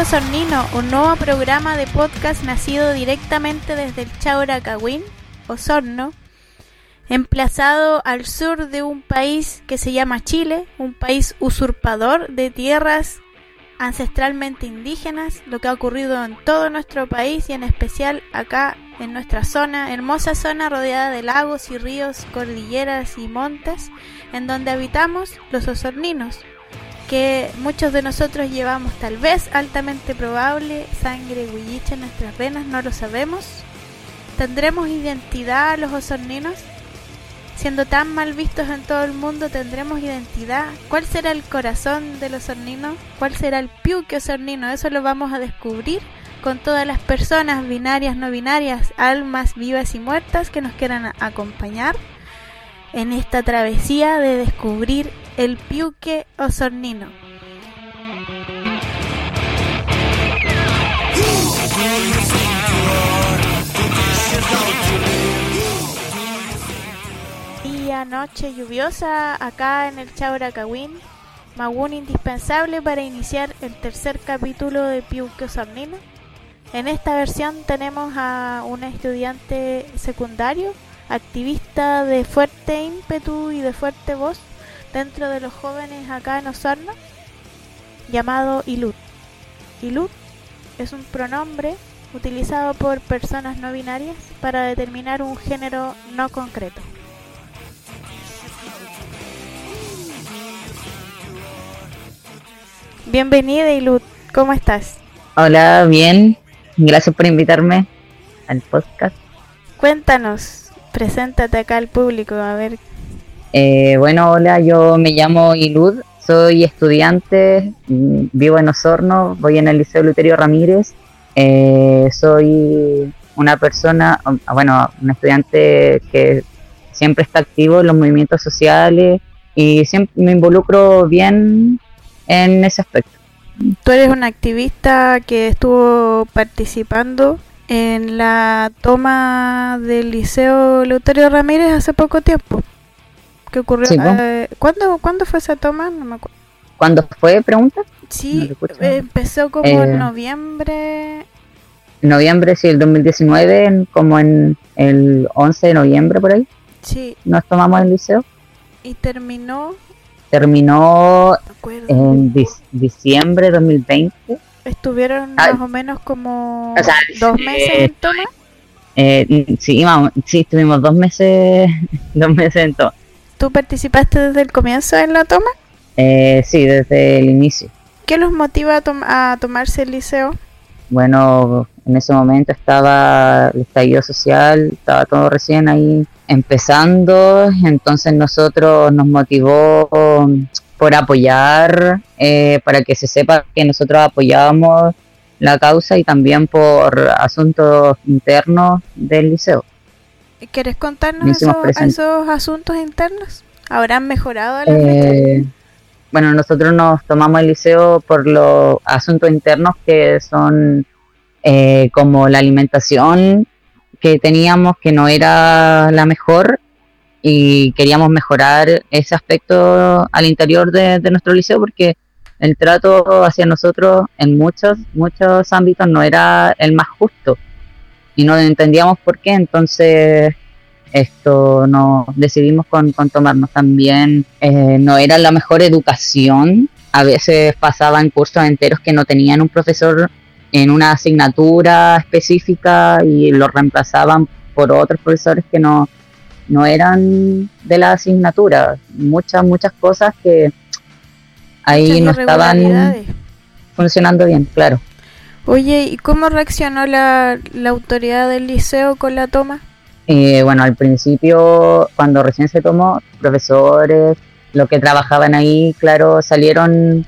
Piuque Osornino, un nuevo programa de podcast nacido directamente desde el Chauracagüín, Osorno, emplazado al sur de un país que se llama Chile, un país usurpador de tierras ancestralmente indígenas, lo que ha ocurrido en todo nuestro país y en especial acá en nuestra zona, hermosa zona rodeada de lagos y ríos, cordilleras y montes, en donde habitamos los osorninos, que muchos de nosotros llevamos tal vez altamente probable sangre huilliche en nuestras venas, no lo sabemos. ¿Tendremos identidad los osorninos? Siendo tan mal vistos en todo el mundo, ¿tendremos identidad? ¿Cuál será el corazón de los osorninos? ¿Cuál será el piuque osornino? Eso lo vamos a descubrir con todas las personas binarias, no binarias, almas vivas y muertas que nos quieran acompañar en esta travesía de descubrir el piuque osornino. Día, noche lluviosa acá en el Chauracagüín, Magún indispensable para iniciar el tercer capítulo de Piuque Osornino. En esta versión tenemos a un estudiante secundario, activista de fuerte ímpetu y de fuerte voz dentro de los jóvenes acá en Osorno, llamado Ilut. Ilut es un pronombre utilizado por personas no binarias para determinar un género no concreto. Bienvenida Ilut, ¿cómo estás? Hola, bien. Gracias por invitarme al podcast. Cuéntanos, preséntate acá al público, a ver. Eh, bueno, hola, yo me llamo Ilud, soy estudiante, vivo en Osorno, voy en el Liceo Luterio Ramírez. Eh, soy una persona, bueno, un estudiante que siempre está activo en los movimientos sociales y siempre me involucro bien en ese aspecto. Tú eres un activista que estuvo participando en la toma del Liceo Luterio Ramírez hace poco tiempo. ¿Qué ocurrió? Sí, ¿no? Eh, ¿cuándo, ¿Cuándo fue esa toma? No me acuerdo. ¿Cuándo fue, pregunta? Sí, No eh, empezó como Eh, en noviembre. Noviembre, sí, el 2019, en- como en el 11 de noviembre por ahí, Sí, nos tomamos el liceo. y terminó. Terminó en diciembre de 2020. Estuvieron Ay. más o menos como O sea, dos eh, meses en toma. Eh, sí, sí, estuvimos dos meses, dos meses en todo. ¿Tú participaste desde el comienzo en la toma? Eh, sí, desde el inicio. ¿Qué los motiva a, tom- a tomarse el liceo? Bueno, en ese momento estaba el estallido social, estaba todo recién ahí empezando, entonces nosotros nos motivó um, por apoyar, eh, para que se sepa que nosotros apoyábamos la causa y también por asuntos internos del liceo. ¿Quieres contarnos esos, esos asuntos internos? ¿Habrán mejorado la? Eh, bueno, nosotros nos tomamos el liceo por los asuntos internos que son eh, como la alimentación que teníamos que no era la mejor y queríamos mejorar ese aspecto al interior de, de nuestro liceo porque el trato hacia nosotros en muchos, muchos ámbitos no era el más justo y no entendíamos por qué, entonces esto no decidimos con, con tomarnos también eh, no era la mejor educación. A veces pasaban cursos enteros que no tenían un profesor en una asignatura específica y lo reemplazaban por otros profesores que no no eran de la asignatura. Muchas muchas cosas que ahí no estaban funcionando bien claro Oye, ¿y cómo reaccionó la, la autoridad del liceo con la toma? Eh, bueno, al principio, cuando recién se tomó, profesores, los que trabajaban ahí, claro, salieron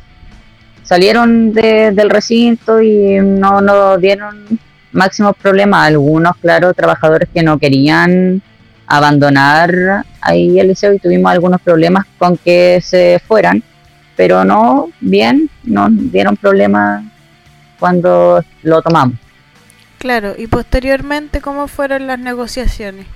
salieron de- del recinto y no nos dieron máximos problemas. Algunos, claro, trabajadores que no querían abandonar ahí el liceo y tuvimos algunos problemas con que se fueran, pero no, bien, no dieron problemas cuando lo tomamos. Claro, y posteriormente, ¿cómo fueron las negociaciones?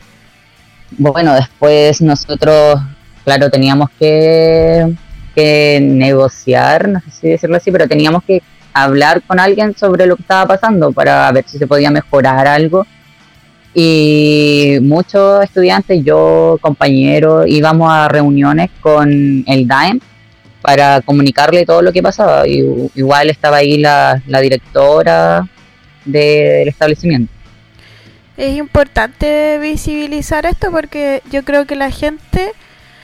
Bueno, después nosotros, claro, teníamos que, que negociar, no sé si decirlo así, pero teníamos que hablar con alguien sobre lo que estaba pasando para ver si se podía mejorar algo. Y muchos estudiantes, yo, compañeros, íbamos a reuniones con el DAEM para comunicarle todo lo que pasaba. Y, igual estaba ahí la, la directora del establecimiento. Es importante visibilizar esto porque yo creo que la gente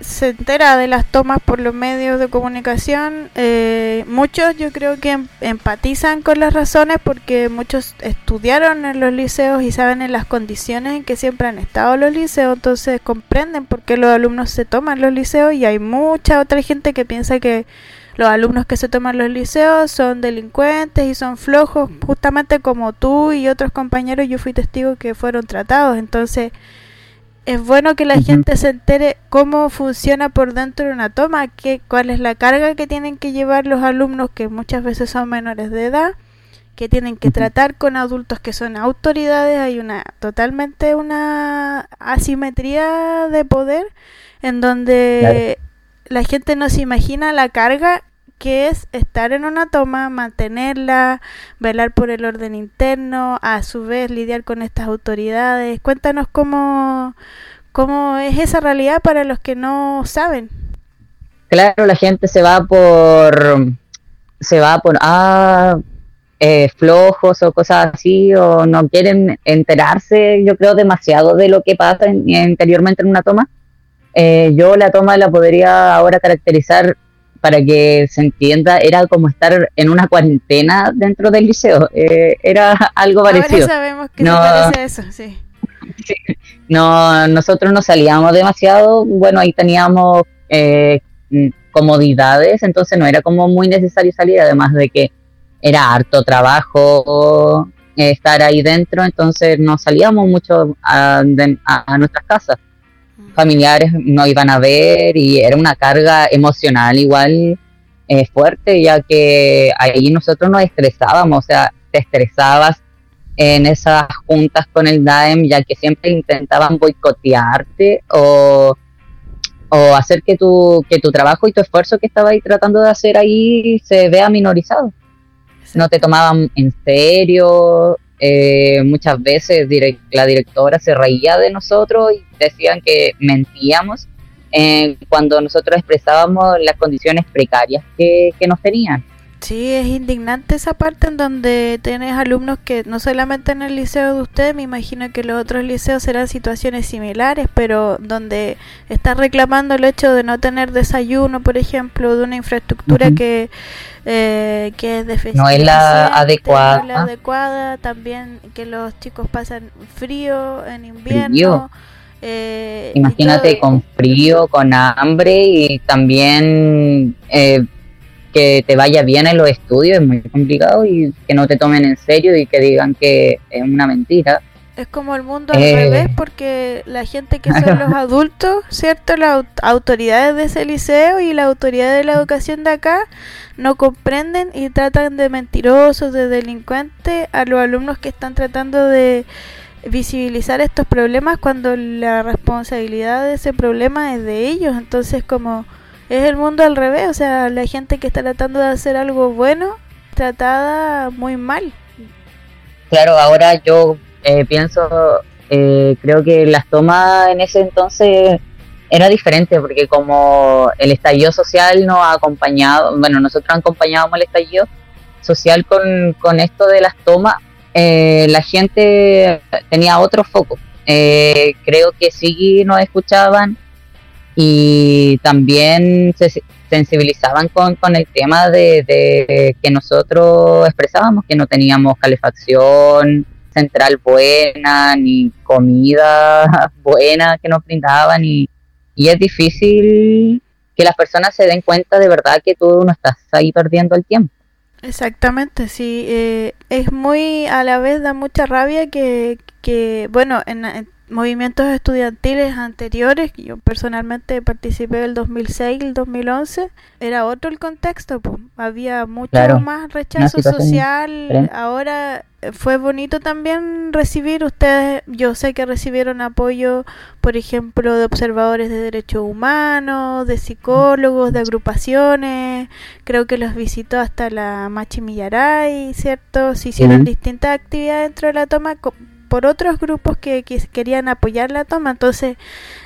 se entera de las tomas por los medios de comunicación. Eh, muchos yo creo que em, empatizan con las razones porque muchos estudiaron en los liceos y saben en las condiciones en que siempre han estado los liceos, entonces comprenden por qué los alumnos se toman los liceos y hay mucha otra gente que piensa que los alumnos que se toman los liceos son delincuentes y son flojos, justamente como tú y otros compañeros, yo fui testigo que fueron tratados, entonces es bueno que la gente se entere cómo funciona por dentro de una toma, qué, cuál es la carga que tienen que llevar los alumnos que muchas veces son menores de edad, que tienen que tratar con adultos que son autoridades, hay una totalmente una asimetría de poder en donde la gente no se imagina la carga que es estar en una toma, mantenerla, velar por el orden interno, a su vez lidiar con estas autoridades. Cuéntanos cómo, cómo es esa realidad para los que no saben. Claro, la gente se va por se va por ah, eh, flojos o cosas así o no quieren enterarse, yo creo demasiado de lo que pasa interiormente en una toma. Eh, yo la toma la podría ahora caracterizar para que se entienda, era como estar en una cuarentena dentro del liceo. Eh, era algo parecido. Ahora sabemos que no, parece eso, sí. No, nosotros no salíamos demasiado. Bueno, ahí teníamos eh, comodidades, entonces no era como muy necesario salir, además de que era harto trabajo eh, estar ahí dentro, entonces no salíamos mucho a nuestras casas familiares no iban a ver y era una carga emocional igual eh, fuerte, ya que ahí nosotros nos estresábamos, o sea, te estresabas en esas juntas con el DAEM, ya que siempre intentaban boicotearte o, o hacer que tu, que tu trabajo y tu esfuerzo que estabas tratando de hacer ahí se vea minorizado. No te tomaban en serio, eh, muchas veces la directora se reía de nosotros y decían que mentíamos eh, cuando nosotros expresábamos las condiciones precarias que, nos tenían. Sí, es indignante esa parte en donde tienes alumnos que no solamente en el liceo de ustedes, me imagino que los otros liceos serán situaciones similares, pero donde estás reclamando el hecho de no tener desayuno, por ejemplo, de una infraestructura que eh, que es no es la adecuada. la adecuada, también que los chicos pasan frío en invierno. Eh, Imagínate con frío, con hambre y también eh, que te vaya bien en los estudios es muy complicado y que no te tomen en serio y que digan que es una mentira. Es como el mundo al revés porque la gente que son los adultos, ¿cierto? Las autoridades de ese liceo y la autoridad de la educación de acá no comprenden y tratan de mentirosos, de delincuentes a los alumnos que están tratando de visibilizar estos problemas cuando la responsabilidad de ese problema es de ellos. Entonces como es el mundo al revés, o sea, la gente que está tratando de hacer algo bueno, tratada muy mal. Claro, ahora yo eh, pienso, eh, creo que las tomas en ese entonces era diferente porque como el estallido social nos ha acompañado, bueno, nosotros acompañábamos el estallido social con, con esto de las tomas, eh, la gente tenía otro foco. Eh, creo que sí nos escuchaban y también se sensibilizaban con, con el tema de, que nosotros expresábamos que no teníamos calefacción central buena, ni comida buena que nos brindaban y y es difícil que las personas se den cuenta de verdad que tú no estás ahí perdiendo el tiempo. Exactamente, sí. Eh, es muy, a la vez da mucha rabia que, que bueno, en, movimientos estudiantiles anteriores, yo personalmente participé del 2006 y el 2011, era otro el contexto, pues. había mucho más rechazo social, ahora eh, fue bonito también recibir ustedes, yo sé que recibieron apoyo, por ejemplo, de observadores de derechos humanos, de psicólogos, de agrupaciones, creo que los visitó hasta la Machi Millaray, ¿cierto? Se hicieron distintas actividades dentro de la toma por otros grupos que, querían apoyar la toma. Entonces,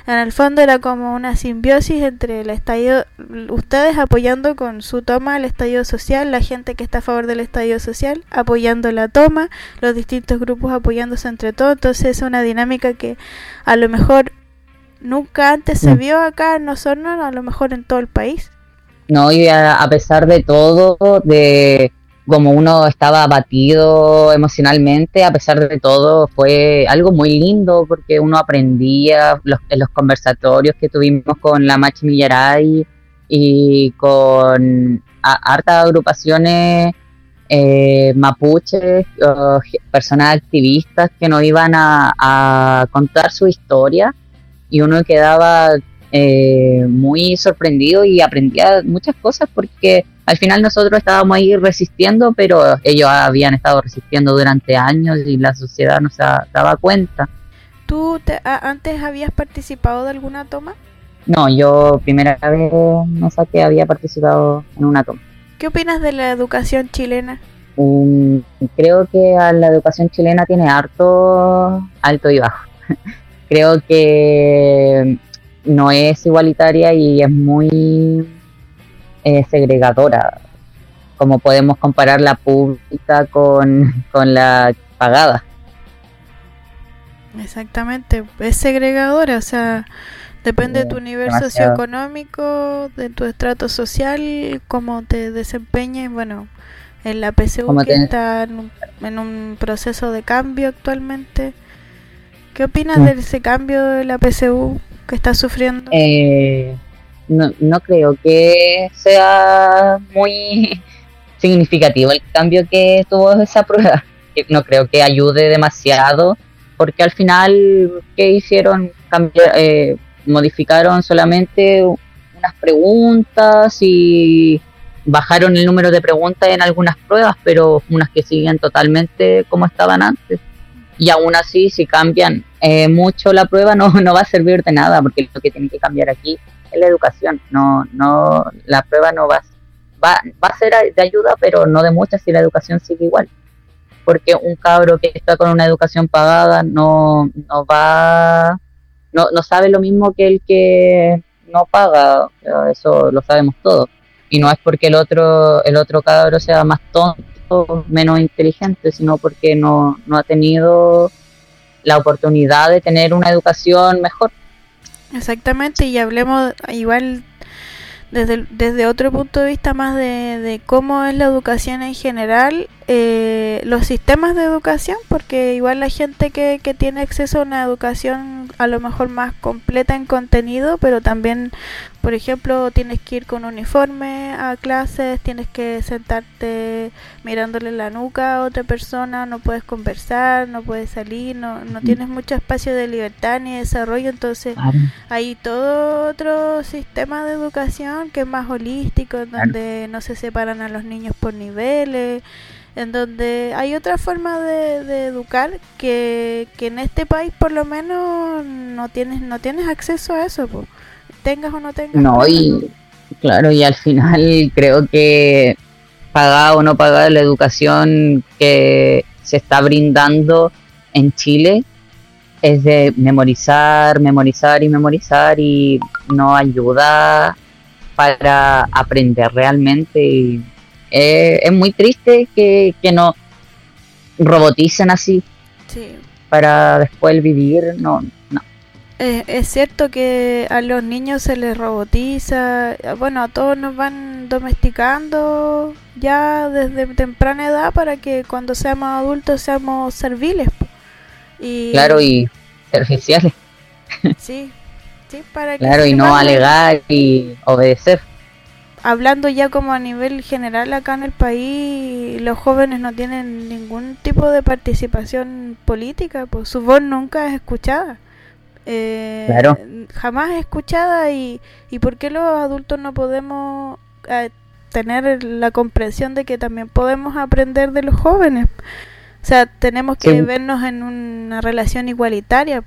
en el fondo era como una simbiosis entre el estadio, ustedes apoyando con su toma el estadio social, la gente que está a favor del estadio social apoyando la toma, los distintos grupos apoyándose entre todos. Entonces, es una dinámica que a lo mejor nunca antes se mm. vio acá en Osorno, a lo mejor en todo el país. No, y a pesar de todo, de como uno estaba abatido emocionalmente, a pesar de todo, fue algo muy lindo porque uno aprendía los, en los conversatorios que tuvimos con la Machi Millaray y con hartas agrupaciones eh, mapuches, personas activistas que nos iban a, contar su historia y uno quedaba eh, muy sorprendido y aprendía muchas cosas porque al final nosotros estábamos ahí resistiendo, pero ellos habían estado resistiendo durante años y la sociedad no se daba cuenta. ¿Tú antes habías participado de alguna toma? No, yo primera vez no sé que había participado en una toma. ¿Qué opinas de la educación chilena? Um, creo que la educación chilena tiene harto alto y bajo. creo que no es igualitaria y es muy eh, segregadora, como podemos comparar la pública con, la pagada. Exactamente, es segregadora, o sea, depende de tu nivel socioeconómico, de tu estrato social, cómo te desempeñes, bueno, en la PSU que está en un, proceso de cambio actualmente. ¿Qué opinas mm. de ese cambio de la PSU que está sufriendo? Eh, no, no creo que sea muy significativo el cambio que tuvo esa prueba. No creo que ayude demasiado, porque al final, ¿qué hicieron? Eh, modificaron solamente unas preguntas y bajaron el número de preguntas en algunas pruebas, pero unas que siguen totalmente como estaban antes. Y aún así, si cambian eh, mucho la prueba, no, no va a servir de nada, porque lo que tiene que cambiar aquí es la educación. No, no, la prueba no va, va, va a ser de ayuda, pero no de mucha si la educación sigue igual. Porque un cabro que está con una educación pagada no, no va, no, no sabe lo mismo que el que no paga. Eso lo sabemos todos. Y no es porque el otro, el otro cabro sea más tonto, menos inteligente, sino porque no, no ha tenido la oportunidad de tener una educación mejor. Exactamente, y hablemos igual desde, desde otro punto de vista más de, de cómo es la educación en general, eh, los sistemas de educación, porque igual la gente que, que tiene acceso a una educación a lo mejor más completa en contenido, pero también, por ejemplo, tienes que ir con uniforme a clases, tienes que sentarte mirándole la nuca a otra persona, no puedes conversar, no puedes salir, no, no tienes mucho espacio de libertad ni desarrollo, entonces hay todo otro sistema de educación que es más holístico, donde no se separan a los niños por niveles en donde hay otra forma de, educar que, en este país por lo menos no tienes no tienes acceso a eso, tengas o no tengas. No, y claro, y al final creo que pagada o no pagada la educación que se está brindando en Chile es de memorizar, memorizar y memorizar y no ayuda para aprender realmente y eh, es muy triste que, que no roboticen así para después vivir, no, no. es cierto que a los niños se les robotiza, bueno, a todos nos van domesticando ya desde temprana edad para que cuando seamos adultos seamos serviles. Y... Claro, y serviciales. Sí, sí, para que... Claro, y no alegar y obedecer hablando ya como a nivel general acá en el país, los jóvenes no tienen ningún tipo de participación política, pues su voz nunca es escuchada. eh, Claro. jamás escuchada y, y por qué los adultos no podemos eh, tener la comprensión de que también podemos aprender de los jóvenes. O sea, tenemos que Sí. vernos en una relación igualitaria.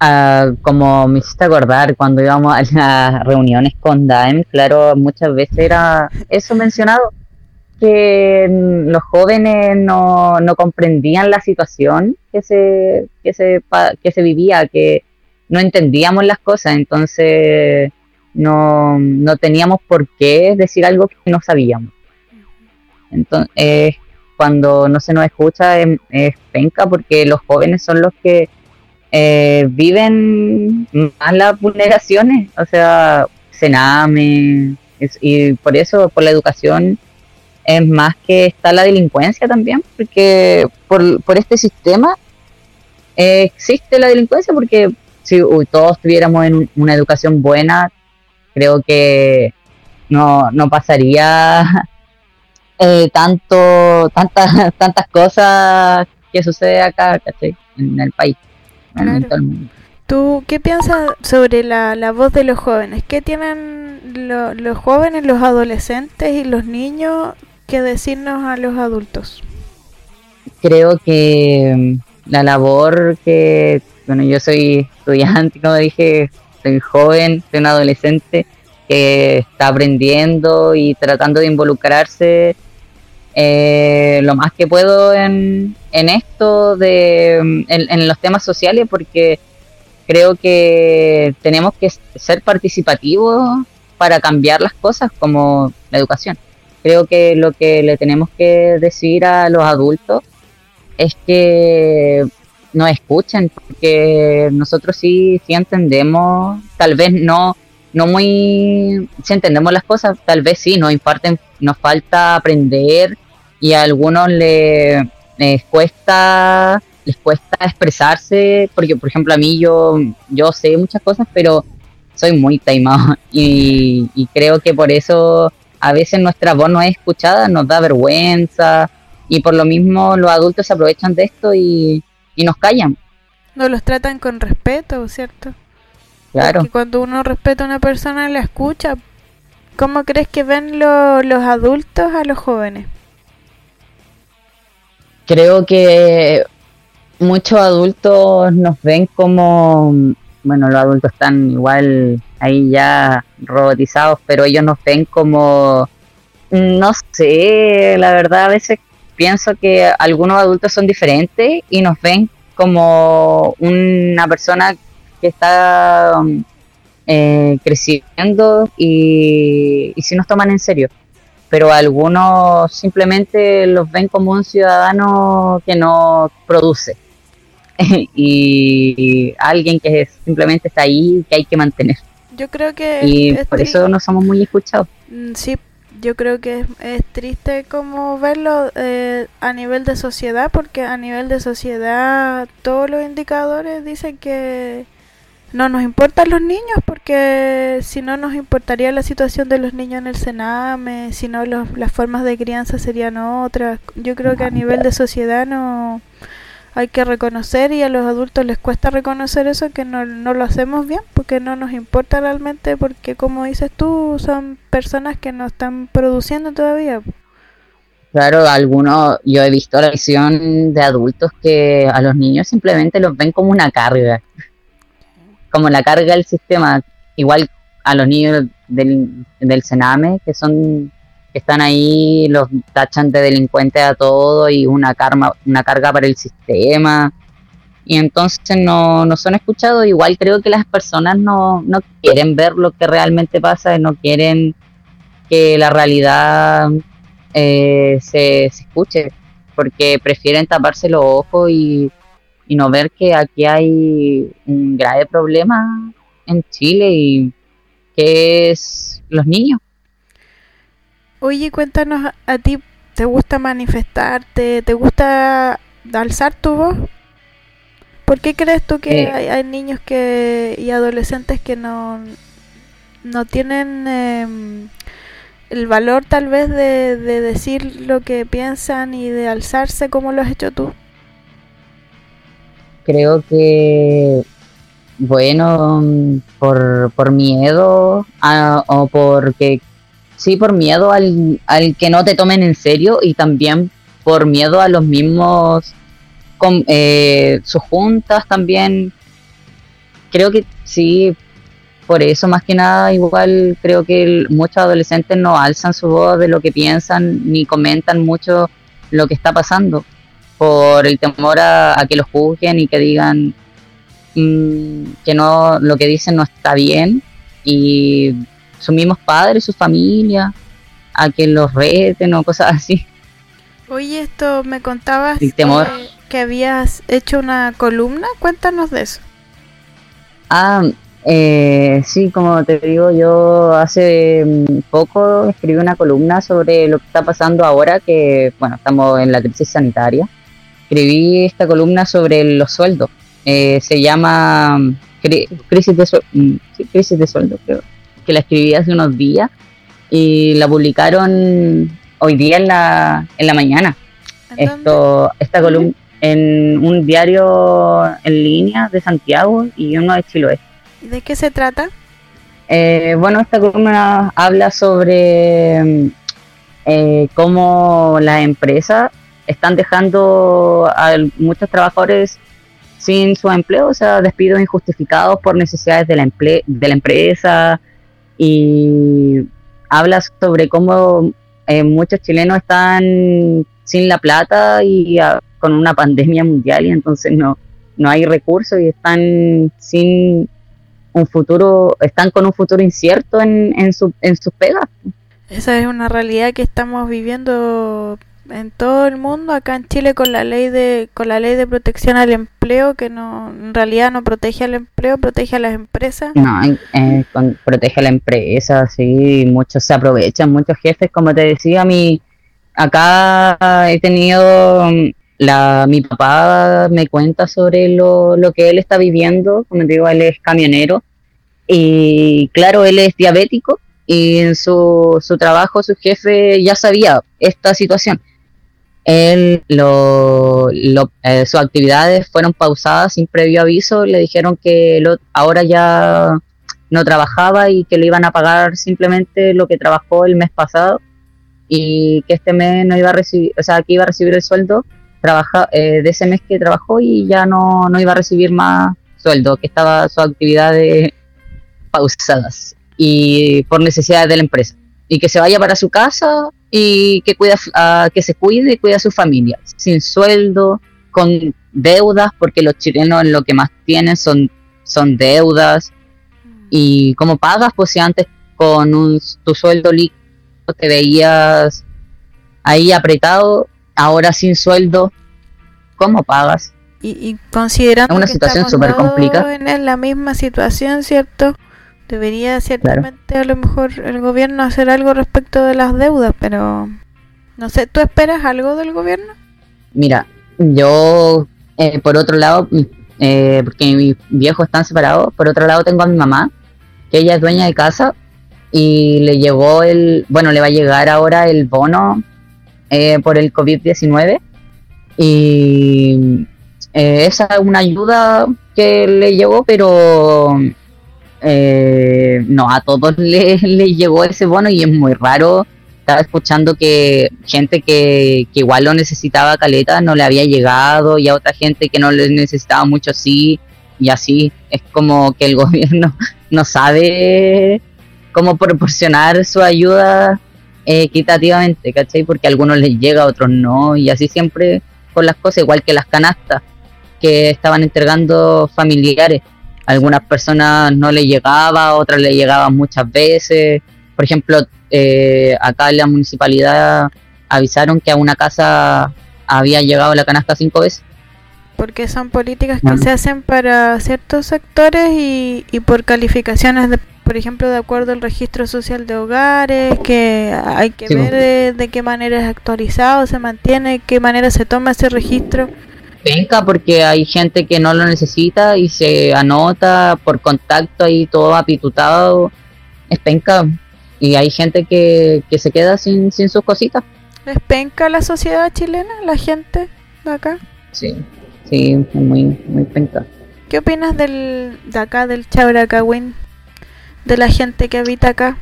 Ah, como me hiciste acordar cuando íbamos a las reuniones con Daem, claro, muchas veces era eso mencionado, que los jóvenes no, no comprendían la situación que se, que, se, que se vivía, que no entendíamos las cosas, entonces no, no teníamos por qué decir algo que no sabíamos. Entonces, cuando no se nos escucha es, es penca porque los jóvenes son los que eh, viven más las vulneraciones, o sea, Sename, y por eso, por la educación, es más que está la delincuencia también, porque por, por este sistema eh, existe la delincuencia, porque si uy, todos tuviéramos en un- una educación buena, creo que no, no pasaría eh, tanto, tantas, tantas cosas que sucede acá, ¿cachai? En el país, Claro. ¿Tú qué piensas sobre la, la voz de los jóvenes? ¿Qué tienen lo- los jóvenes, los adolescentes y los niños que decirnos a los adultos? creo que mm, la labor que, bueno, yo soy estudiante, como dije, soy joven, soy un adolescente que está aprendiendo y tratando de involucrarse eh, lo más que puedo en, en esto, de, en, en los temas sociales, porque creo que tenemos que ser participativos para cambiar las cosas como la educación. Creo que lo que le tenemos que decir a los adultos es que nos escuchen, porque nosotros sí, sí entendemos, tal vez no, no muy, si entendemos las cosas, tal vez sí, nos imparten, nos falta aprender y a algunos le- les cuesta, les cuesta expresarse, porque por ejemplo a mí yo, yo sé muchas cosas, pero soy muy taimado y, y creo que por eso a veces nuestra voz no es escuchada, nos da vergüenza y por lo mismo los adultos se aprovechan de esto y, y nos callan, No los tratan con respeto, ¿cierto? claro. Porque cuando uno respeta a una persona, la escucha. ¿Cómo crees que ven lo- los adultos a los jóvenes? Creo que muchos adultos nos ven como, bueno, los adultos están igual ahí ya robotizados, pero ellos nos ven como, no sé, la verdad a veces pienso que algunos adultos son diferentes y nos ven como una persona que está eh, creciendo y, y si nos toman en serio pero algunos simplemente los ven como un ciudadano que no produce. Y, alguien que simplemente está ahí que hay que mantener. Yo creo que y es por eso no somos muy escuchados. Mm, Sí, yo creo que es, es triste como verlo eh, a nivel de sociedad, porque a nivel de sociedad todos los indicadores dicen que no nos importan los niños, porque si no nos importaría la situación de los niños en el Sename, si no los- las formas de crianza serían otras. Yo creo que a nivel de sociedad no hay que reconocer y a los adultos les cuesta reconocer eso que no, no lo hacemos bien porque no nos importa realmente porque como dices tú son personas que no están produciendo todavía claro algunos yo he visto la visión de adultos que a los niños simplemente los ven como una carga como la carga del sistema igual a los niños del, del Sename que son que están ahí, los tachan de delincuentes a todo y una, karma, una carga para el sistema. Y entonces no, no son escuchados. Igual creo que las personas no, no quieren ver lo que realmente pasa y no quieren que la realidad eh, se, se escuche, porque prefieren taparse los ojos y, y no ver que aquí hay un grave problema en Chile y que es los niños. Oye, cuéntanos a, ti, ¿te gusta manifestarte? ¿Te gusta alzar tu voz? ¿Por qué crees tú que Eh. hay, hay niños que y adolescentes que no, no tienen em, el valor tal vez de, de decir lo que piensan y de alzarse como lo has hecho tú? Creo que bueno, por, por miedo o porque, sí, por miedo al, al que no te tomen en serio y también por miedo a los mismos, con, eh, sus juntas también. Creo que sí, por eso más que nada igual creo que muchos adolescentes no alzan su voz de lo que piensan ni comentan mucho lo que está pasando por el temor a, que los juzguen y que digan mm, que no lo que dicen no está bien y sus mismos padres, su familia, a que los reten o cosas así. Oye, esto me contabas temor. Que, habías hecho una columna, cuéntanos de eso. Ah, eh, sí, como te digo, yo hace mm, poco escribí una columna sobre lo que está pasando ahora, que bueno, estamos en la crisis sanitaria. Escribí esta columna sobre los sueldos. Eh, se llama mm, crisis, de mm, crisis de sueldo, creo, que la escribí hace unos días y la publicaron hoy día en la, en la mañana. Esto, esta columna en un diario en línea de Santiago y uno de Chiloé. ¿De qué se trata? Eh, bueno, esta columna habla sobre eh, cómo las empresas están dejando a muchos trabajadores sin su empleo, o sea, despidos injustificados por necesidades de la, de la empresa y habla sobre cómo eh, muchos chilenos están sin la plata y ah, con una pandemia mundial y entonces no, no hay recursos y están sin un futuro, están con un futuro incierto en, en, su, en sus pegas. Esa es una realidad que estamos viviendo en todo el mundo, acá en Chile con la ley de con la ley de protección al empleo que no en realidad no protege al empleo, protege a las empresas. No, protege a la empresa, sí, muchos se aprovechan, muchos jefes, como te decía, mi acá he tenido la mi papá me cuenta sobre lo, lo que él está viviendo, como te digo, él es camionero y claro, él es diabético y en su, su trabajo su jefe ya sabía esta situación él lo, eh, sus actividades fueron pausadas sin previo aviso, le dijeron que ahora ya no trabajaba y que le iban a pagar simplemente lo que trabajó el mes pasado y que este mes no iba a recibir, o sea, que iba a recibir el sueldo trabaja, eh, de ese mes que trabajó y ya no, no iba a recibir más sueldo, que estaba sus actividades pausadas y por necesidades de la empresa. Y que se vaya para su casa y que cuida que se cuide y cuida a su familia sin sueldo con deudas porque los chilenos lo que más tienen son son deudas. Y cómo pagas pues si antes con un, tu sueldo líquido te veías ahí apretado ahora sin sueldo cómo pagas y, y considerando una situación súper complicada en la misma situación cierto Debería ciertamente a lo mejor el gobierno hacer algo respecto de las deudas, pero no sé, ¿tú esperas algo del gobierno? Mira, yo eh, por otro lado, eh, porque mis viejos están separados, por otro lado tengo a mi mamá, que ella es dueña de casa y le llegó el, bueno, le va a llegar ahora el bono eh, por el COVID-19 y esa es una ayuda que le llegó, pero eh, no a todos les le llegó ese bono y es muy raro. Estaba escuchando que gente que, igual lo necesitaba caleta no le había llegado y a otra gente que no le necesitaba mucho sí y así. Es como que el gobierno no sabe cómo proporcionar su ayuda eh, equitativamente, ¿cachai? Porque a algunos les llega, a otros no y así siempre con las cosas, igual que las canastas que estaban entregando familiares algunas personas no le llegaba, otras le llegaban muchas veces. Por ejemplo, eh, acá en la municipalidad avisaron que a una casa había llegado la canasta cinco veces. Porque son políticas que se hacen para ciertos sectores y, y por calificaciones, de, por ejemplo, de acuerdo al registro social de hogares, que hay que ver de, de, qué manera es actualizado, se mantiene, qué manera se toma ese registro penca porque hay gente que no lo necesita y se anota por contacto ahí todo apitutado. Es penca. Y hay gente que, que se queda sin, sin sus cositas. ¿Es penca la sociedad chilena, la gente de acá? Sí, sí, muy, muy penca. ¿Qué opinas del, de acá, del Chauracawin? De la gente que habita acá.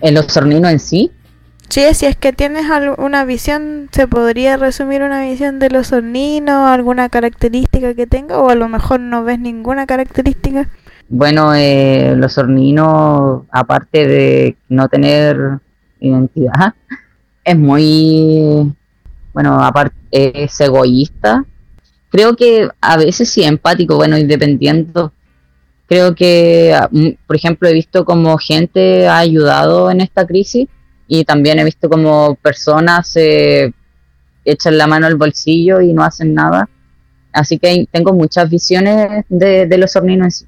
¿El osornino en sí? Sí, si es que tienes una visión, se podría resumir una visión de los osornino, alguna característica que tenga, o a lo mejor no ves ninguna característica. Bueno, eh, los osornino, aparte de no tener identidad, es muy, bueno, aparte es egoísta. Creo que a veces sí empático, bueno, independiendo. Creo que, mm, por ejemplo, he visto como gente ha ayudado en esta crisis y también he visto como personas se echan la mano al bolsillo y no hacen nada. Así que tengo muchas visiones de, de los horninos en sí.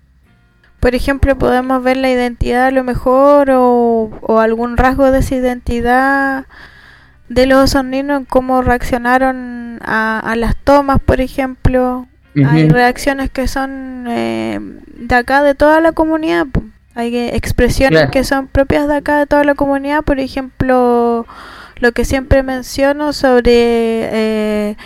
Por ejemplo, podemos ver la identidad a lo mejor o, o algún rasgo de esa identidad de los osorninos, cómo reaccionaron a, las tomas, por ejemplo. Hay reacciones que son eh, de acá, de toda la comunidad. Hay expresiones que son propias de acá, de toda la comunidad. Por ejemplo, lo que siempre menciono sobre eh,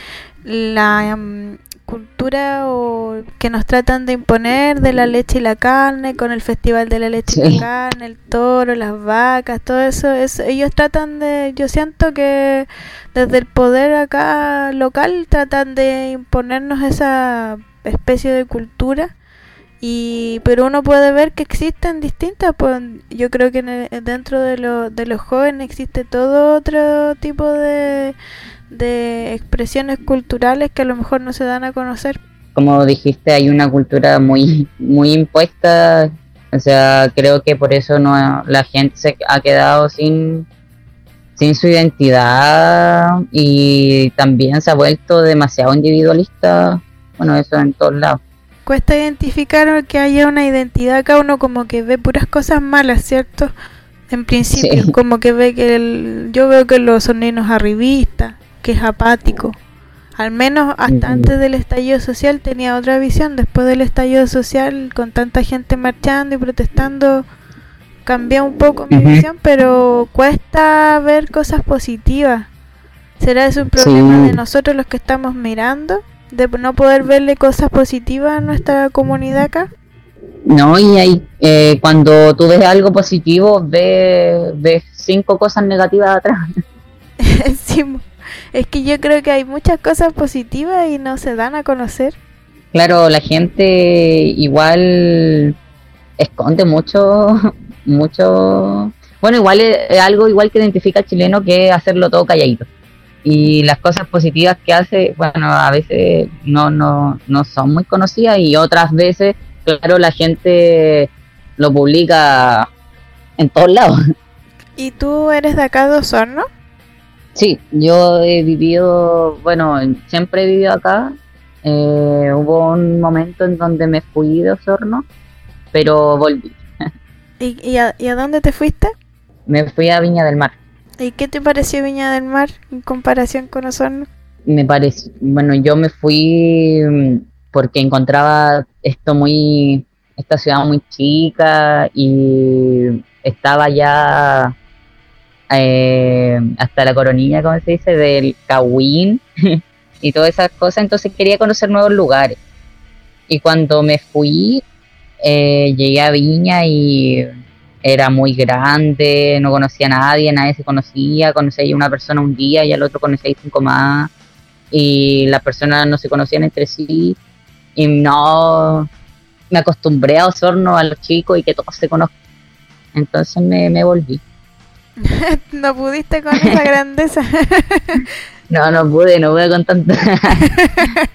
la mm, cultura o que nos tratan de imponer de la leche y la carne, con el festival de la leche y la carne, el toro, las vacas, todo eso, es, ellos tratan de, yo siento que desde el poder acá local tratan de imponernos esa especie de cultura y pero uno puede ver que existen distintas pues yo creo que dentro de, lo, de los jóvenes existe todo otro tipo de expresiones culturales que a lo mejor no se dan a conocer. Como dijiste, hay una cultura muy, muy impuesta, o sea, creo que por eso no la gente se ha quedado sin su identidad y también se ha vuelto demasiado individualista, bueno, eso en todos lados. Cuesta identificar que haya una identidad acá, uno como que ve puras cosas malas, ¿cierto? En principio, como que ve que el, yo veo que los sonidos arribistas, que es apático. Al menos hasta antes del estallido social tenía otra visión. Después del estallido social, con tanta gente marchando y protestando, cambió un poco mi visión, pero cuesta ver cosas positivas. ¿Será eso un problema de nosotros los que estamos mirando? ¿De no poder verle cosas positivas a nuestra comunidad acá? No, y ahí, eh, cuando tú ves algo positivo, ves, ves cinco cosas negativas atrás. sí, es que yo creo que hay muchas cosas positivas y no se dan a conocer. Claro, la gente igual esconde mucho, mucho. Bueno, igual es algo igual que identifica al chileno que hacerlo todo calladito. Y las cosas positivas que hace, bueno, a veces no, no, no son muy conocidas y otras veces, claro, la gente lo publica en todos lados. ¿Y tú eres de acá de Osorno? Sí, yo he vivido, bueno, siempre he vivido acá. Eh, hubo un momento en donde me fui de Osorno, pero volví. ¿Y, a, dónde te fuiste? Me fui a Viña del Mar. ¿Y qué te pareció Viña del Mar en comparación con Osorno? Me pareció, bueno, yo me fui mm, porque encontraba esto muy, esta ciudad muy chica y estaba ya eh, hasta la coronilla, como se dice, del Cahuín y todas esas cosas, entonces quería conocer nuevos lugares. Y cuando me fui, eh, llegué a Viña y era muy grande, no conocía a nadie, nadie se conocía, conocía a una persona un día y al otro conocía cinco más, y las personas no se conocían entre sí, y no me acostumbré a Osorno, a los chicos y que todos se conozcan. Entonces me volví. no pudiste con esa grandeza. no, no pude, no pude con tanta.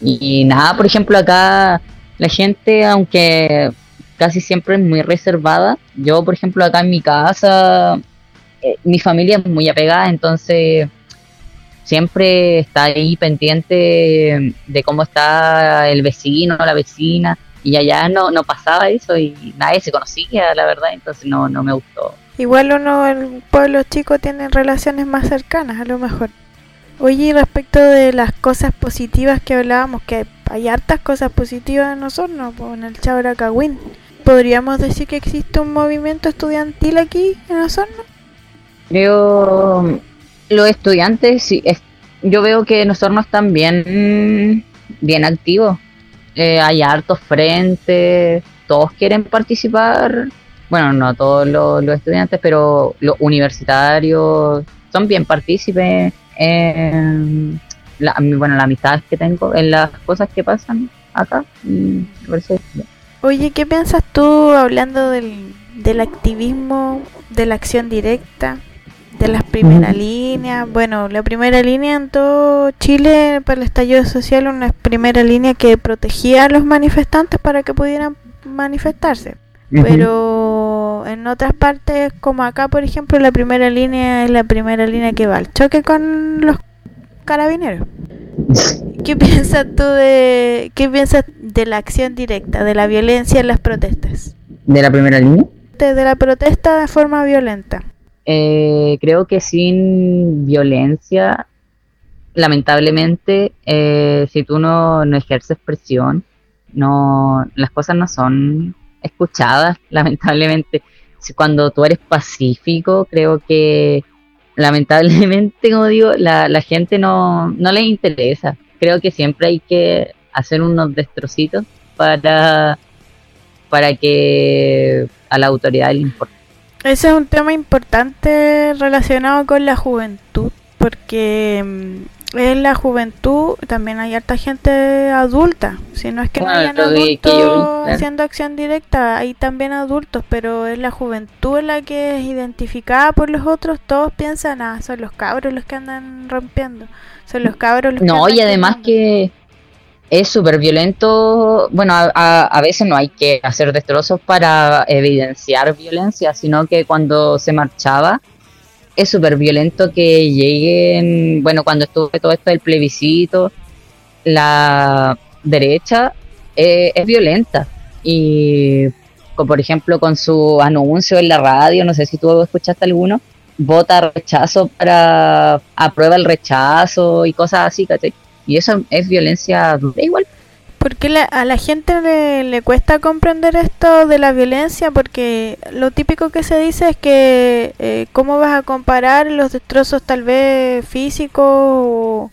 y, nada, por ejemplo, acá la gente, aunque casi siempre es muy reservada, yo, por ejemplo, acá en mi casa, eh, mi familia es muy apegada, entonces siempre está ahí pendiente de cómo está el vecino la vecina y allá no, no pasaba eso y nadie se conocía, la verdad, entonces no, no me gustó. Igual uno, el pueblo chico, tiene relaciones más cercanas, a lo mejor. Oye, respecto de las cosas positivas que hablábamos, que hay hartas cosas positivas en Osorno, en el Chabracagüín. ¿Podríamos decir que existe un movimiento estudiantil aquí en Osorno? Creo, los estudiantes, sí, yo veo que en Osorno están bien, bien activos. eh, hay hartos frentes, todos quieren participar. Bueno, no todos los, estudiantes, pero los universitarios son bien partícipes en la, bueno, la amistad que tengo, en las cosas que pasan acá. Oye, ¿qué piensas tú hablando del, del activismo, de la acción directa? de las primeras líneas. Bueno, la primera línea en todo Chile para el estallido social, una primera línea que protegía a los manifestantes para que pudieran manifestarse. Pero en otras partes, como acá, por ejemplo, la primera línea es la primera línea que va al choque con los carabineros. ¿Qué piensas tú de qué piensas de la acción directa, de la violencia en las protestas? ¿De la primera línea? de la protesta de forma violenta. Eh, creo que sin violencia, lamentablemente, eh, si tú no, no ejerces presión, no, las cosas no son escuchadas, lamentablemente. Cuando tú eres pacífico, creo que lamentablemente, como digo, la, la gente no, no le interesa. Creo que siempre hay que hacer unos destrocitos para, para que a la autoridad le importe. Ese es un tema importante relacionado con la juventud, porque mm, en la juventud también hay harta gente adulta, si no es que no hayan adultos haciendo acción directa, hay también adultos, pero es la juventud la que es identificada por los otros, todos piensan, ah, son los cabros los que andan rompiendo, son los cabros los no, que y además que es súper violento. Bueno, a, veces no hay que hacer destrozos para evidenciar violencia, sino que cuando se marchaba es súper violento que lleguen, bueno, cuando estuve todo esto del plebiscito, la derecha eh, es violenta. Y, por ejemplo, con su anuncio en la radio, no sé si tú escuchaste alguno, vota rechazo para aprueba el rechazo y cosas así, ¿cachai? Y eso es violencia igual. Porque a la gente le, cuesta comprender esto de la violencia porque lo típico que se dice es que eh, cómo vas a comparar los destrozos tal vez físicos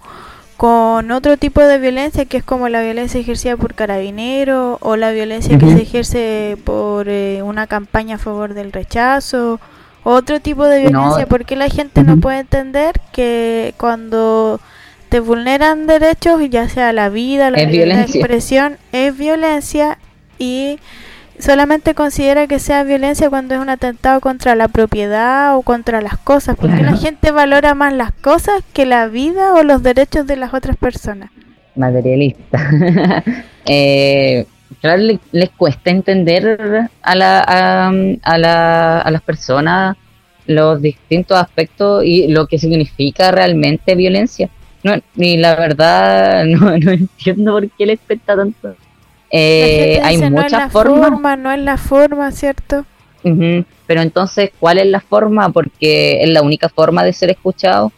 con otro tipo de violencia que es como la violencia ejercida por carabineros o la violencia que se ejerce por eh, una campaña a favor del rechazo otro tipo de violencia porque la gente no puede entender que cuando te vulneran derechos, ya sea la vida, la, expresión, es violencia y solamente considera que sea violencia cuando es un atentado contra la propiedad o contra las cosas, porque la gente valora más las cosas que la vida o los derechos de las otras personas. Materialista. eh, claro, les, cuesta entender a, la, a, a, la, a las personas los distintos aspectos y lo que significa realmente violencia no, ni la verdad no, entiendo por qué le cuesta tanto. Eh, hay muchas formas. Forma, no es la forma, ¿cierto? Pero entonces, ¿cuál es la forma? Porque es la única forma de ser escuchado.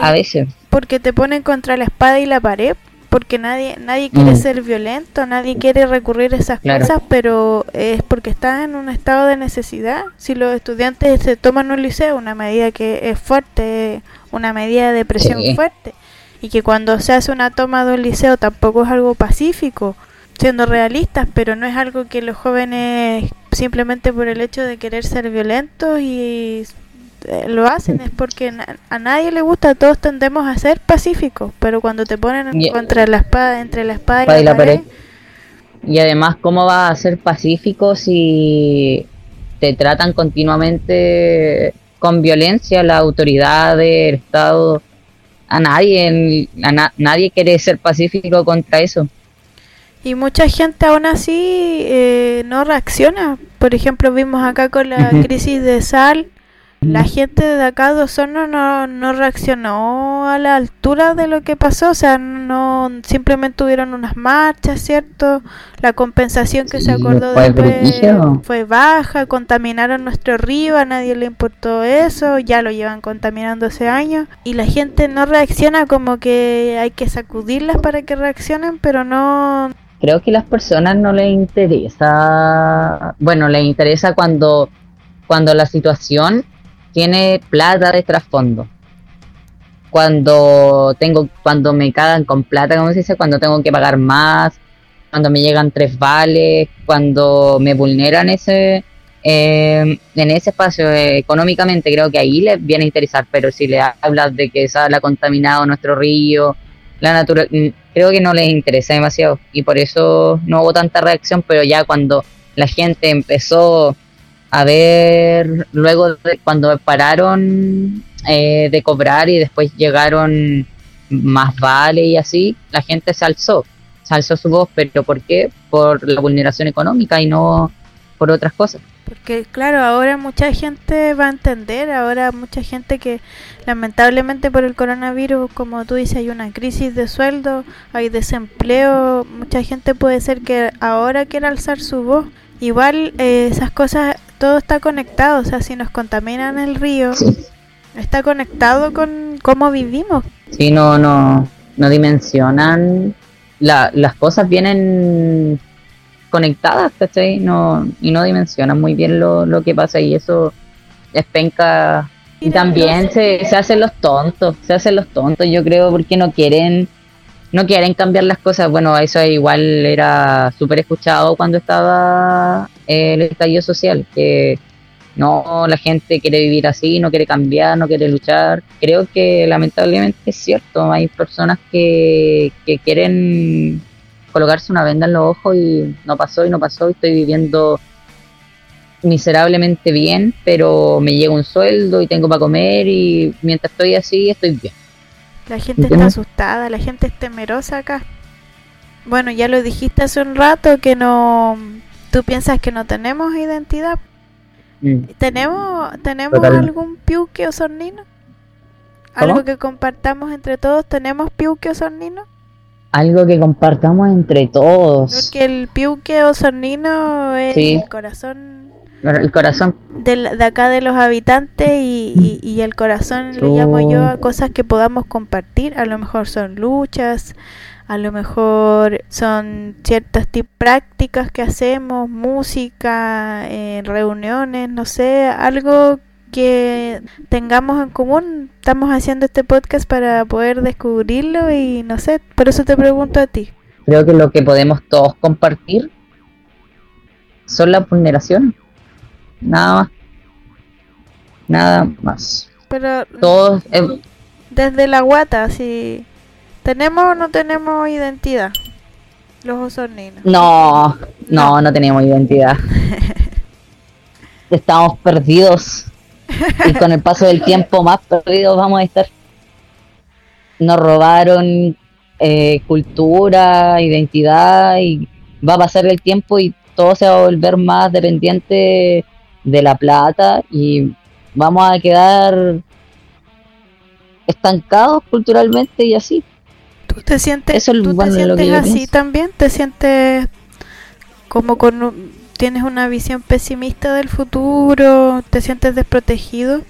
a eh, veces. Porque te ponen contra la espada y la pared. Porque nadie nadie quiere mm. ser violento, nadie quiere recurrir a esas cosas, pero es porque estás en un estado de necesidad. Si los estudiantes se toman un liceo, una medida que es fuerte, una medida de presión fuerte y que cuando se hace una toma de un liceo tampoco es algo pacífico, siendo realistas, pero no es algo que los jóvenes simplemente por el hecho de querer ser violentos y lo hacen, es porque a nadie le gusta, todos tendemos a ser pacíficos, pero cuando te ponen contra la espada, entre la espada y, la, pared, Y además, ¿cómo vas a ser pacífico si te tratan continuamente con violencia la autoridad del Estado. A nadie, nadie quiere ser pacífico contra eso. Y mucha gente aún así eh, no reacciona. Por ejemplo, vimos acá con la crisis de sal la gente de acá de Osorno no, no reaccionó a la altura de lo que pasó, o sea, no simplemente tuvieron unas marchas, ¿cierto? La compensación que se acordó después fue baja, contaminaron nuestro río, a nadie le importó eso, ya lo llevan contaminando hace años y la gente no reacciona como que hay que sacudirlas para que reaccionen, pero no creo que a las personas no les interesa, bueno, les interesa cuando cuando la situación tiene plata de trasfondo. Cuando tengo, cuando me cagan con plata, como se dice, cuando tengo que pagar más, cuando me llegan tres vales, cuando me vulneran ese eh, en ese espacio económicamente, creo que ahí les viene a interesar, pero si le hablas de que se ha contaminado nuestro río, la naturaleza, mm, creo que no les interesa demasiado y por eso no hubo tanta reacción, pero ya cuando la gente empezó a ver, luego de cuando pararon eh, de cobrar y después llegaron más vale y así, la gente se alzó, se alzó su voz, pero ¿por qué? Por la vulneración económica y no por otras cosas. Porque claro, ahora mucha gente va a entender, ahora mucha gente que lamentablemente por el coronavirus, como tú dices, hay una crisis de sueldo, hay desempleo, mucha gente puede ser que ahora quiera alzar su voz. Igual eh, esas cosas, todo está conectado, o sea, si nos contaminan el río, está conectado con cómo vivimos. Sí, no, no, no dimensionan, la, las cosas vienen conectadas, ¿cachai? No, y no dimensionan muy bien lo, lo que pasa y eso es penca. Y también se, se hacen los tontos, se hacen los tontos, yo creo, porque no quieren no quieren cambiar las cosas. Bueno, eso igual era súper escuchado cuando estaba el estallido social, que no, la gente quiere vivir así, no quiere cambiar, no quiere luchar. Creo que lamentablemente es cierto, hay personas que, que quieren colocarse una venda en los ojos y no pasó y no pasó y estoy viviendo miserablemente bien, pero me llega un sueldo y tengo para comer y mientras estoy así estoy bien. La gente está asustada, la gente es temerosa acá. Bueno, ya lo dijiste hace un rato que no, tú piensas que no tenemos identidad. Mm. ¿Tenemos, tenemos algún piuque o sornino? ¿Algo que compartamos entre todos? ¿Tenemos piuque o sornino? algo que compartamos entre todos. Porque el piuque osornino es el corazón. El corazón. De, de acá de los habitantes y, y, el corazón le llamo yo a cosas que podamos compartir. A lo mejor son luchas, a lo mejor son ciertas prácticas que hacemos, música, eh, reuniones, no sé, algo que tengamos en común. Estamos haciendo este podcast para poder descubrirlo y no sé, por eso te pregunto a ti. Creo que lo que podemos todos compartir son las vulneraciones. Nada más. Nada más. Pero todos desde la guata, si tenemos o no tenemos identidad. Los osorninos. No, no, no tenemos identidad. Estamos perdidos y con el paso del tiempo más perdidos vamos a estar. Nos robaron eh, cultura, identidad y va a pasar el tiempo y todo se va a volver más dependiente de la plata y vamos a quedar estancados culturalmente y así. ¿Tú te sientes, ¿tú te sientes así también? ¿Te sientes como con tienes una visión pesimista del futuro? ¿Te sientes desprotegido?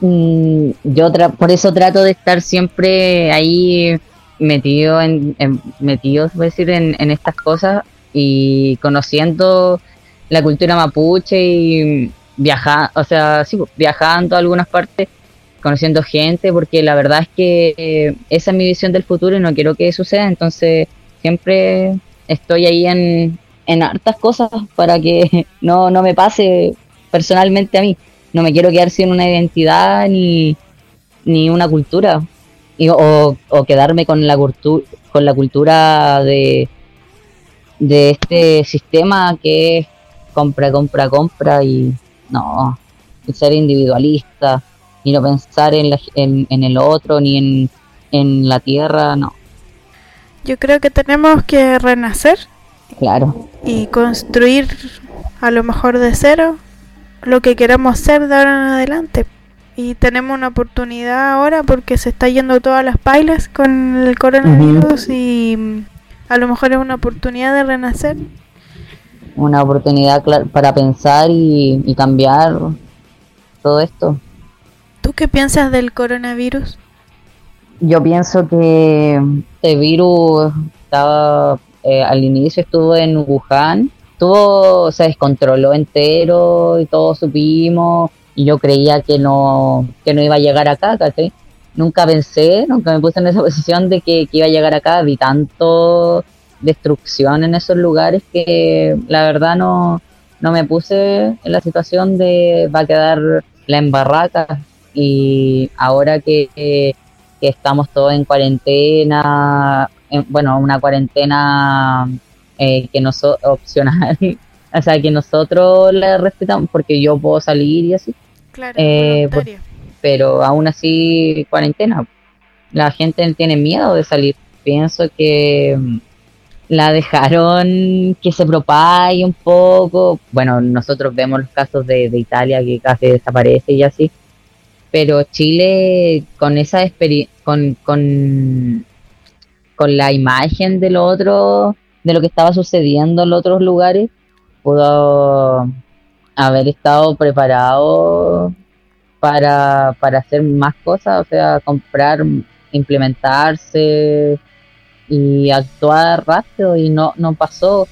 Mm, yo por eso trato de estar siempre ahí metido en, metido, decir, en, estas cosas y conociendo la cultura mapuche y viajando, o sea, sí, pues, viajando a algunas partes, conociendo gente, porque la verdad es que eh, esa es mi visión del futuro y no quiero que suceda, entonces siempre estoy ahí en, en hartas cosas para que no, no me pase personalmente a mí. No me quiero quedar sin una identidad ni, ni una cultura. O, quedarme con la, con la cultura de, de este sistema que es compra, compra, compra y no, ser individualista y no pensar en, en, en el otro ni en, en la tierra, no. Yo creo que tenemos que renacer Claro. Y construir a lo mejor de cero lo que queramos ser de ahora en adelante. Y tenemos una oportunidad ahora porque se está yendo todas las pailas con el coronavirus y a lo mejor es una oportunidad de renacer. Una oportunidad para pensar y, y cambiar todo esto. ¿Tú qué piensas del coronavirus? Yo pienso que este virus estaba eh, al inicio estuvo en Wuhan, todo se descontroló entero y todos supimos y yo creía que no, que no iba a llegar acá, Nunca pensé, nunca me puse en esa posición de que, iba a llegar acá, vi tanto destrucción en esos lugares que la verdad no, no me puse en la situación de va a quedar la embarraca y ahora que, que estamos todos en cuarentena, bueno, una cuarentena eh, que no es opcional, o sea, que nosotros la respetamos porque yo puedo salir y así. Claro, eh, pues, pero aún así cuarentena. La gente tiene miedo de salir. Pienso que la dejaron que se propague un poco. Bueno, nosotros vemos los casos de, Italia que casi desaparece y así. Pero Chile, con esa con, con, con la imagen del otro, de lo que estaba sucediendo en los otros lugares, pudo haber estado preparado para, para hacer más cosas, o sea, comprar, implementarse, y actuar rápido y no, no pasó.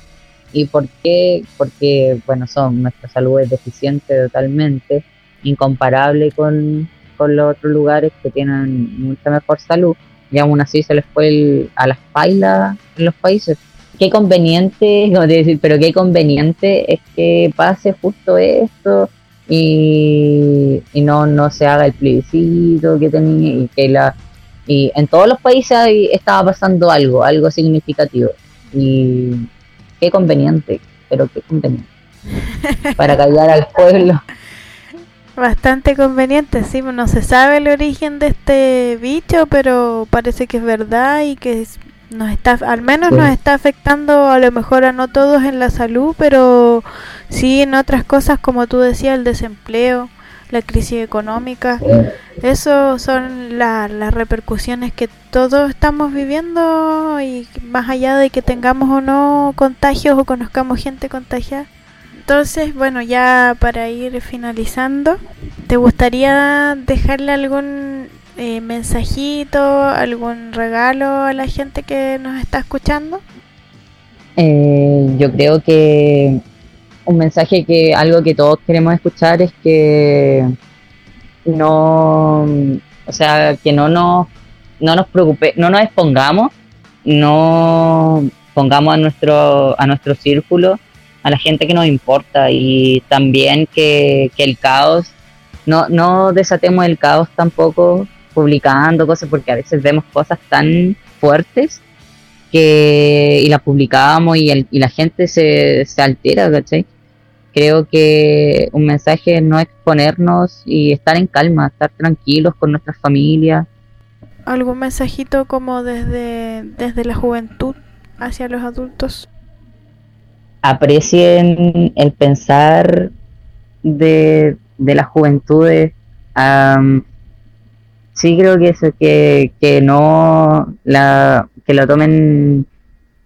¿Y por qué? Porque, bueno, son, nuestra salud es deficiente totalmente, incomparable con, los otros lugares que tienen mucha mejor salud, y aún así se les fue a las pailas en los países. Qué conveniente, como decir, pero qué conveniente es que pase justo esto y, y no, no se haga el plebiscito que tenía y que la y en todos los países estaba pasando algo, algo significativo. Y qué conveniente, pero qué conveniente. Para callar al pueblo. Bastante conveniente, sí, no se sabe el origen de este bicho, pero parece que es verdad y que nos está, al menos nos está afectando a lo mejor a no todos en la salud, pero sí en otras cosas como tú decías, el desempleo, la crisis económica. Eso son las repercusiones que todos estamos viviendo y más allá de que tengamos o no contagios o conozcamos gente contagiada. Entonces, bueno, ya para ir finalizando, ¿te gustaría dejarle algún eh, mensajito, algún regalo a la gente que nos está escuchando? Eh, yo creo que un mensaje que algo que todos queremos escuchar es que no, o sea, que no nos, no nos preocupe, no nos expongamos, no pongamos a nuestro, a nuestro círculo a la gente que nos importa y también que, que el caos, no, no desatemos el caos tampoco publicando cosas porque a veces vemos cosas tan fuertes que y las publicamos y, el, y la gente se, se altera, ¿cachai? Creo que un mensaje es no exponernos y estar en calma, estar tranquilos con nuestras familias. ¿Algún mensajito como desde, desde la juventud hacia los adultos? Aprecien el pensar de, de las juventudes. sí creo que eso, que, que no la, que lo tomen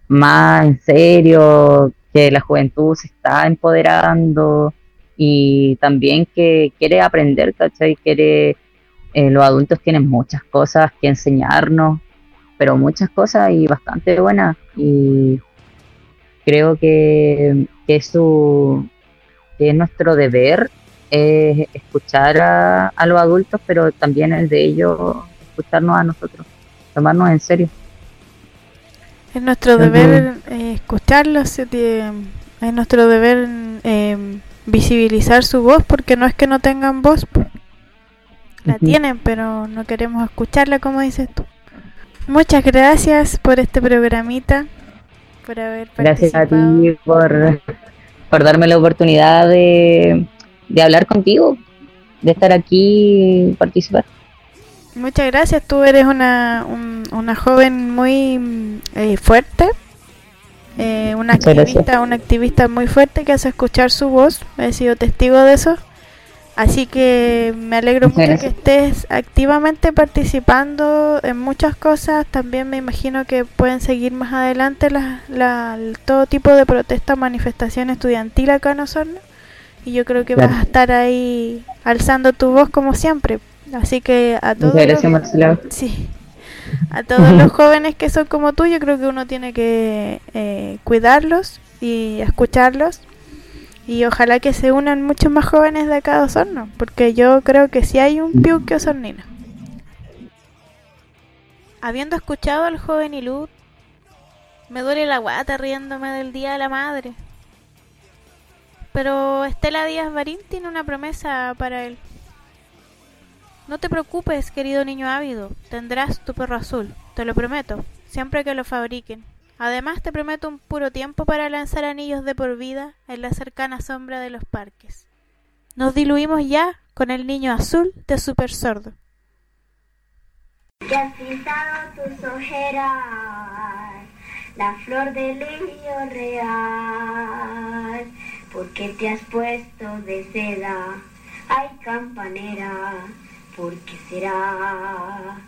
más en serio, que la juventud se está empoderando y también que quiere aprender, ¿cachai? Quiere, eh, los adultos tienen muchas cosas que enseñarnos, pero muchas cosas y bastante buenas y creo que, que, su, que es nuestro deber es escuchar a, a los adultos, pero también es de ellos escucharnos a nosotros, tomarnos en serio. Es nuestro deber eh, escucharlos, es nuestro deber eh, visibilizar su voz porque no es que no tengan voz, la tienen, pero no queremos escucharla como dices tú. Muchas gracias por este programita, por haber Gracias a ti por, por darme la oportunidad de, de hablar contigo, de estar aquí y participar. Muchas gracias, tú eres una, una joven muy eh, fuerte, eh, una activista, una activista muy fuerte que hace escuchar su voz, he sido testigo de eso, así que me alegro mucho que estés activamente participando en muchas cosas, también me imagino que pueden seguir más adelante la, todo tipo de protesta, manifestación estudiantil acá en Osorno, y yo creo que vas a estar ahí alzando tu voz como siempre. Así que a todos, los, sí, a todos los jóvenes que son como tú, yo creo que uno tiene que eh, cuidarlos y escucharlos. Y ojalá que se unan muchos más jóvenes de acá de Osorno, porque yo creo que si hay un piuque osornino. Habiendo escuchado al joven Ilud, Me duele la guata riéndome del Día de la Madre. Pero Estela Díaz Barín tiene una promesa para él. No te preocupes, querido niño ávido, tendrás tu perro azul, te lo prometo, siempre que lo fabriquen. Además te prometo un puro tiempo para lanzar anillos de por vida en la cercana sombra de los parques. Nos diluimos ya con el niño azul de Super Sordo. Has pintado tus ojeras, la flor niño real, te has puesto de seda, ay campanera, porque será.